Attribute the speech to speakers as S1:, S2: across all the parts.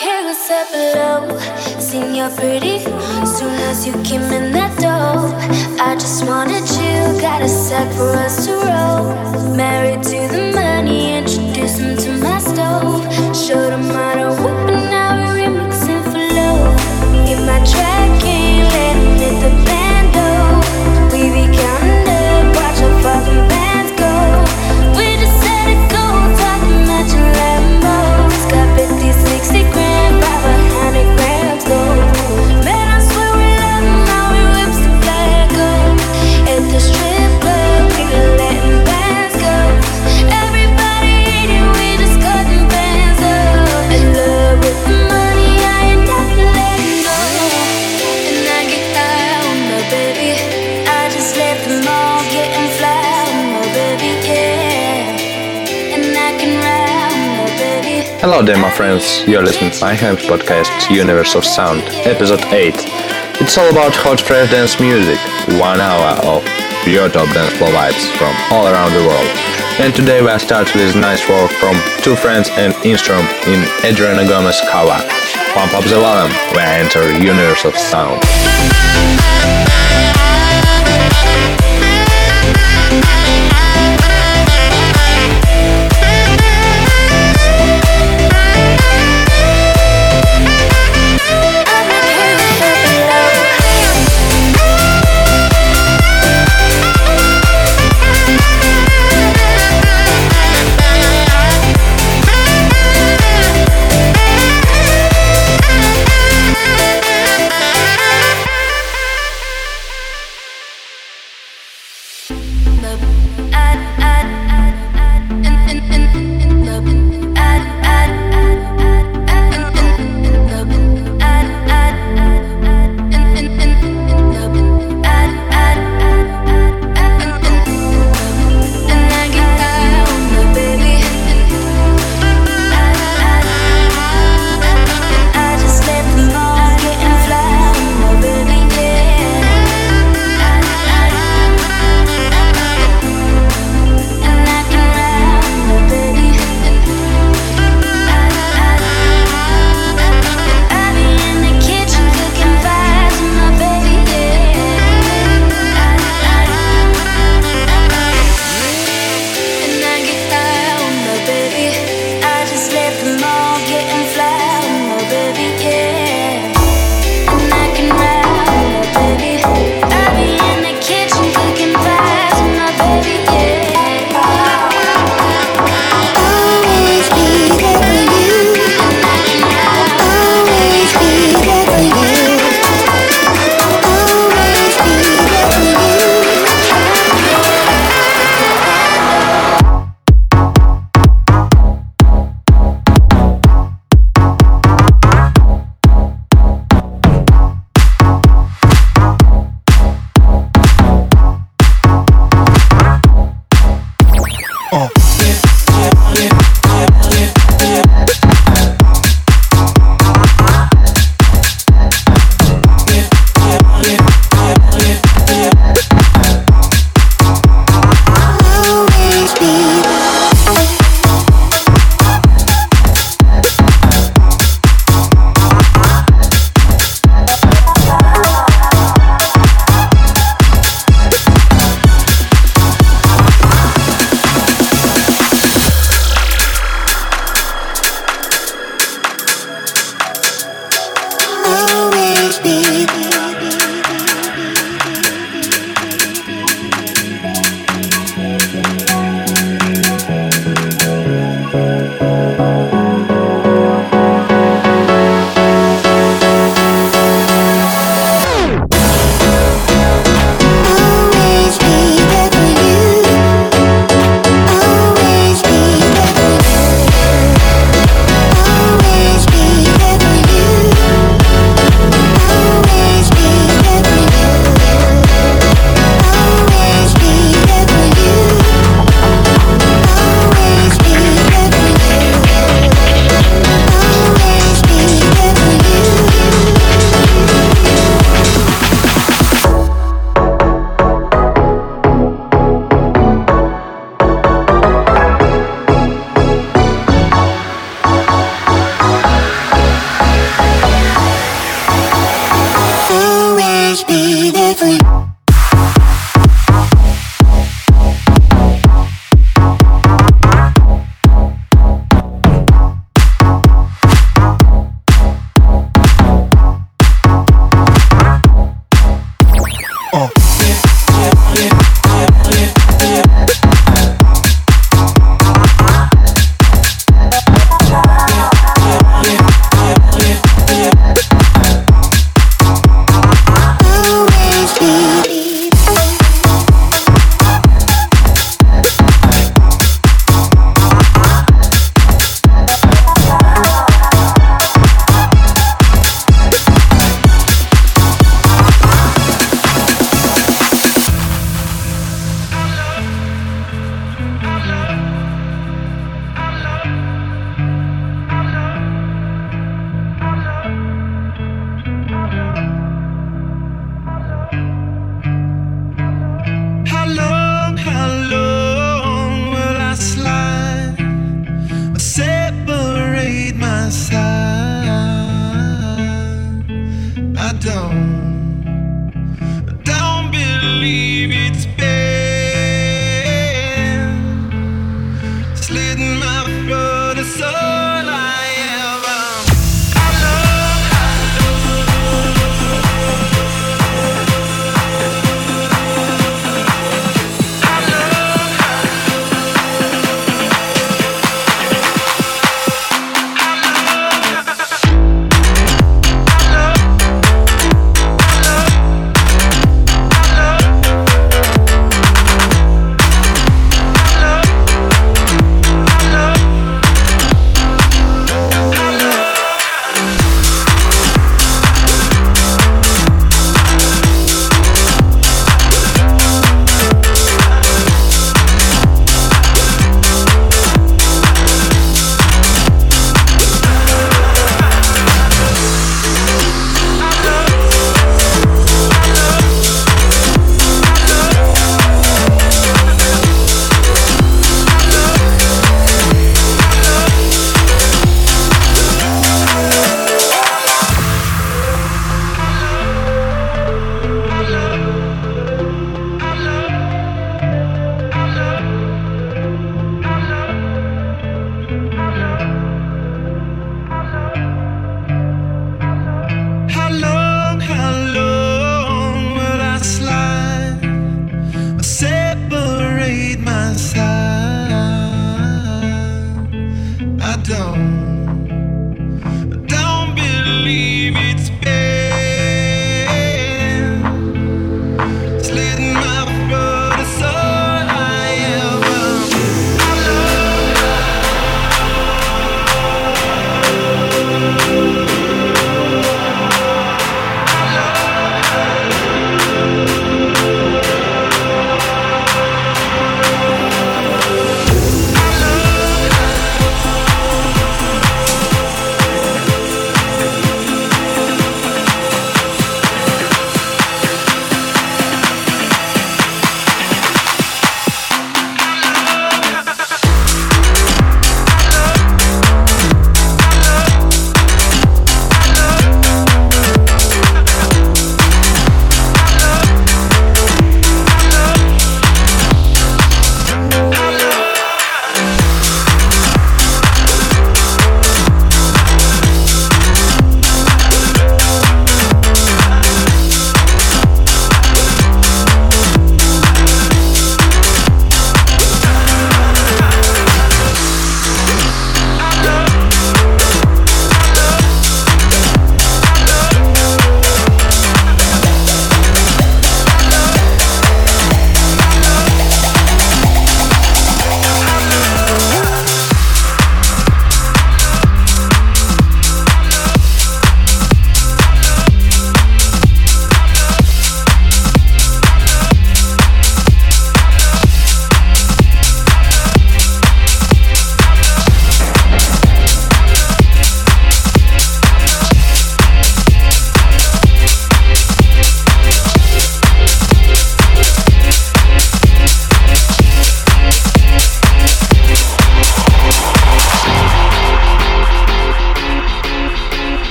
S1: care what's up below. Seen you're pretty. Soon as you came in that door, I just wanted you. Got a sack for us to roll. Married to the money, introduced him to my stove. Showed him how to whip,
S2: Hello there, my friends. You're listening to my Hams podcast, Universe of Sound, episode 8. It's all about hot fresh dance music, one hour of pure top dance floor vibes from all around the world. And today we start with nice work from two friends and Instrom in Adriana Gomez cover. Pump up the volume, we enter Universe of Sound.
S3: I,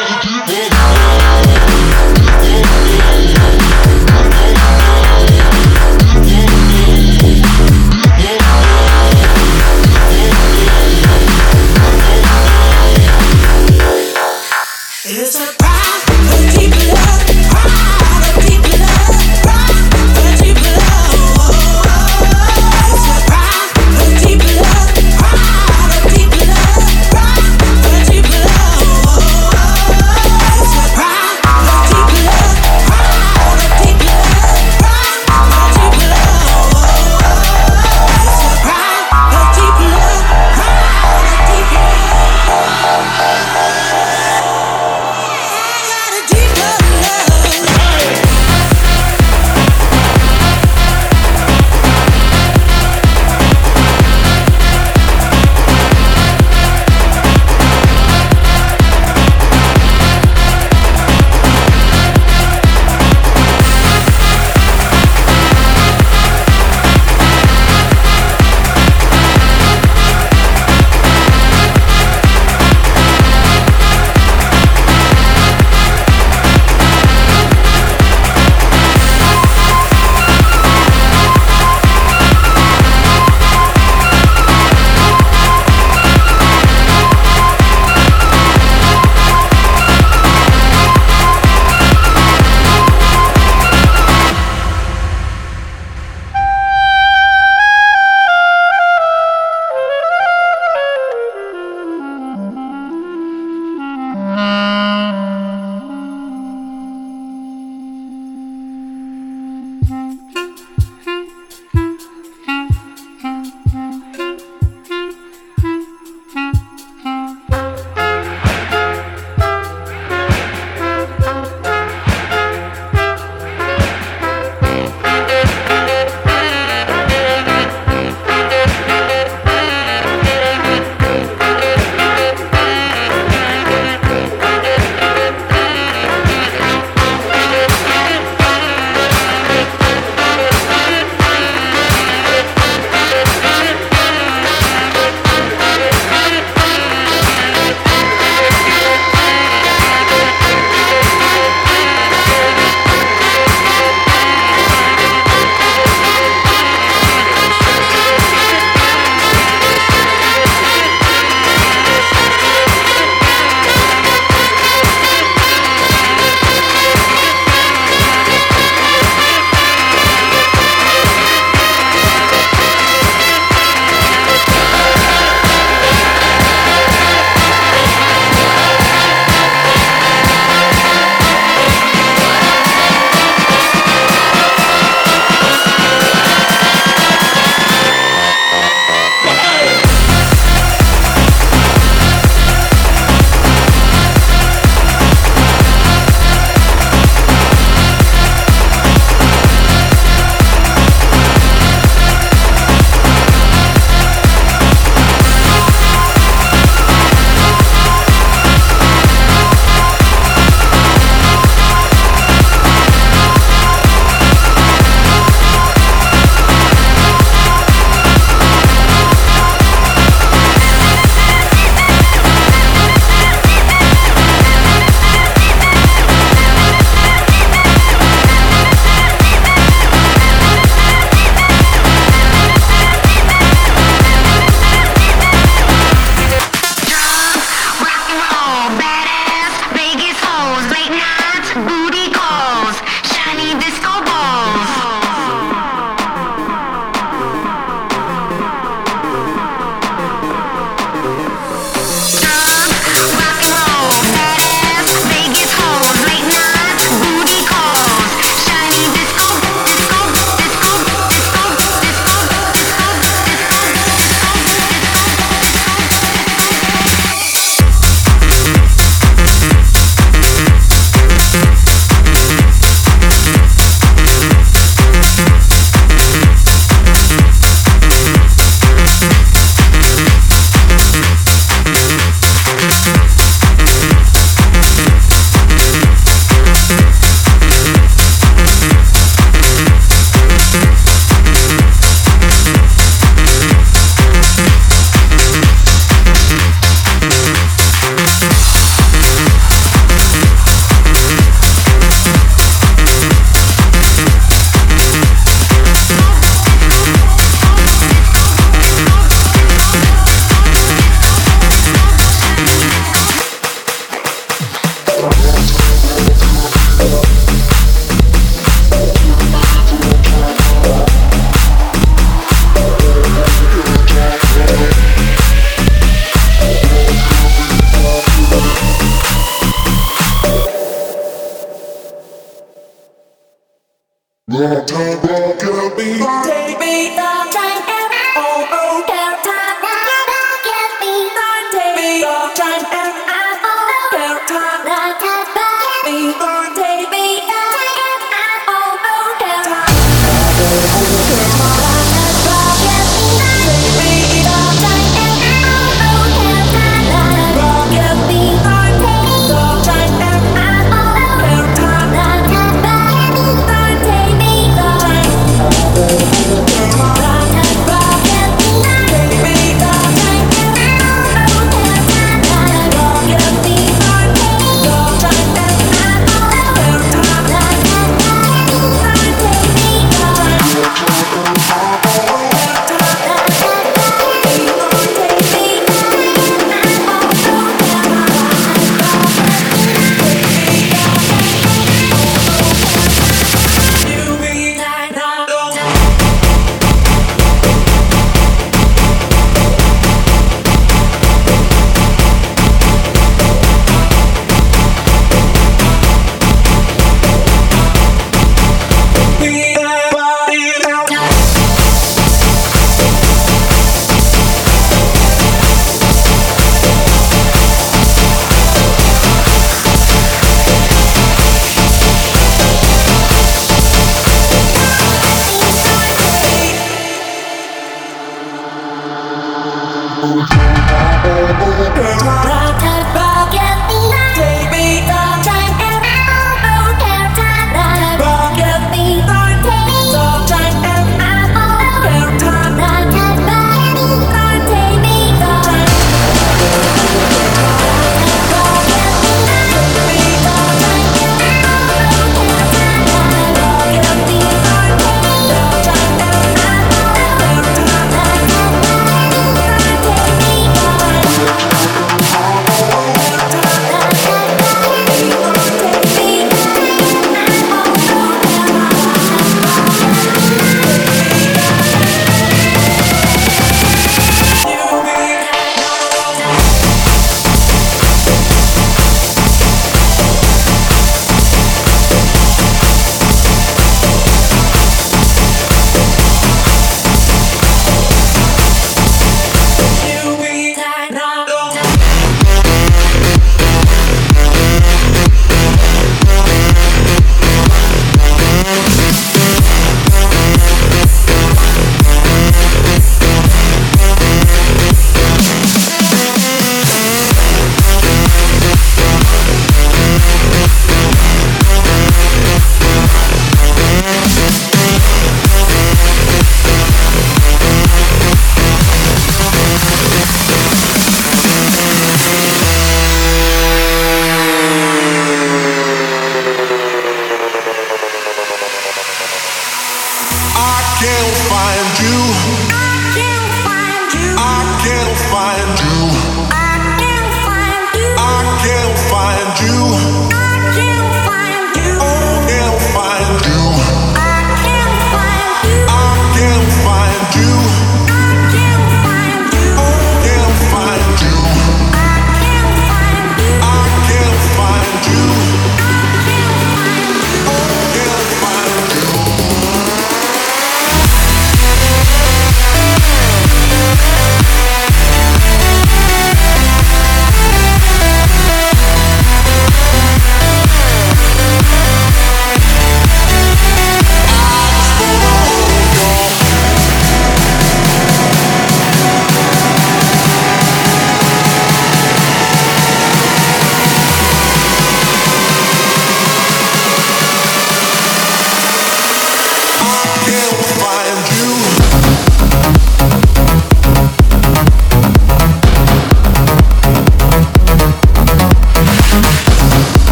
S3: gotta keep on.
S1: be.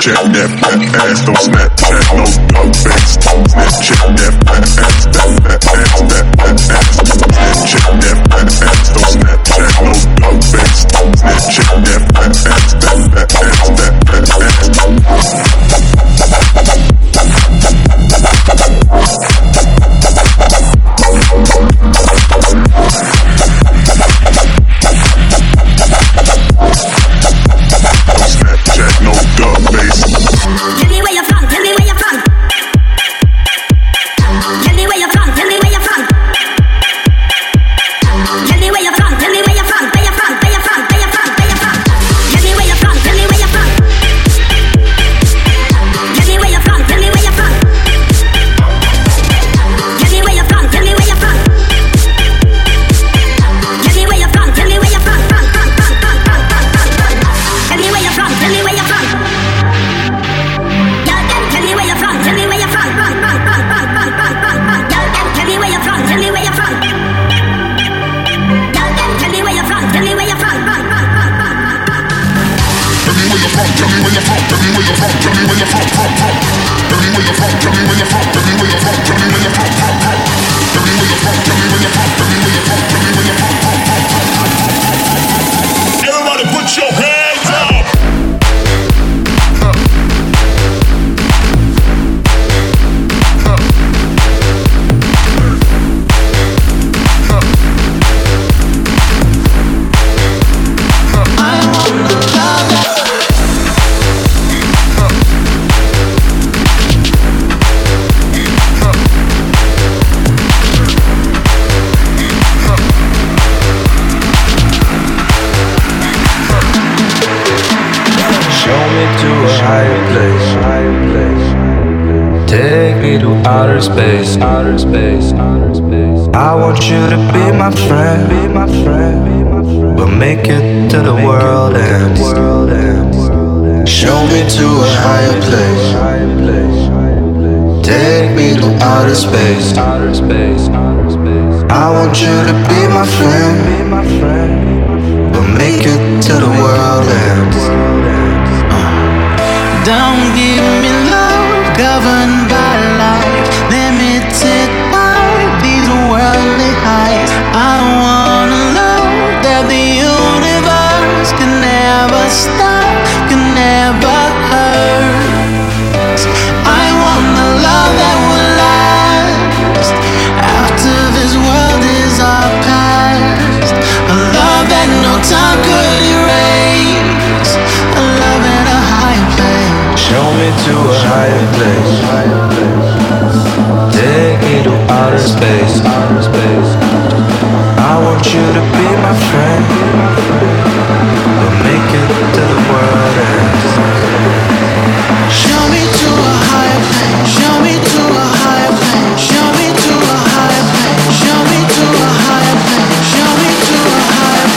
S4: Snapchat that fat ass, don't Snapchat no dog face. Snapchat that fat ass, that fat ass, that fat ass. Snapchat that
S5: outer space, outer space, outer space. I want you to be my friend, be my friend. We'll make it to the world and show me to a higher place. Take me to outer space, outer space, outer space. I want you to be my friend, be my friend. We'll make it to the world and
S6: uh. don't me
S5: to a higher place. Take me to outer space. I want you to be my friend. We'll make it to the world ends.
S6: Show me to a higher. Show me to a higher. Show me to a higher. Show me to a higher. Show me to a higher.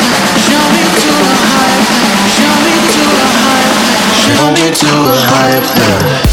S6: Show me to a higher. Show me to a higher.
S5: Show me to a
S7: life
S8: now.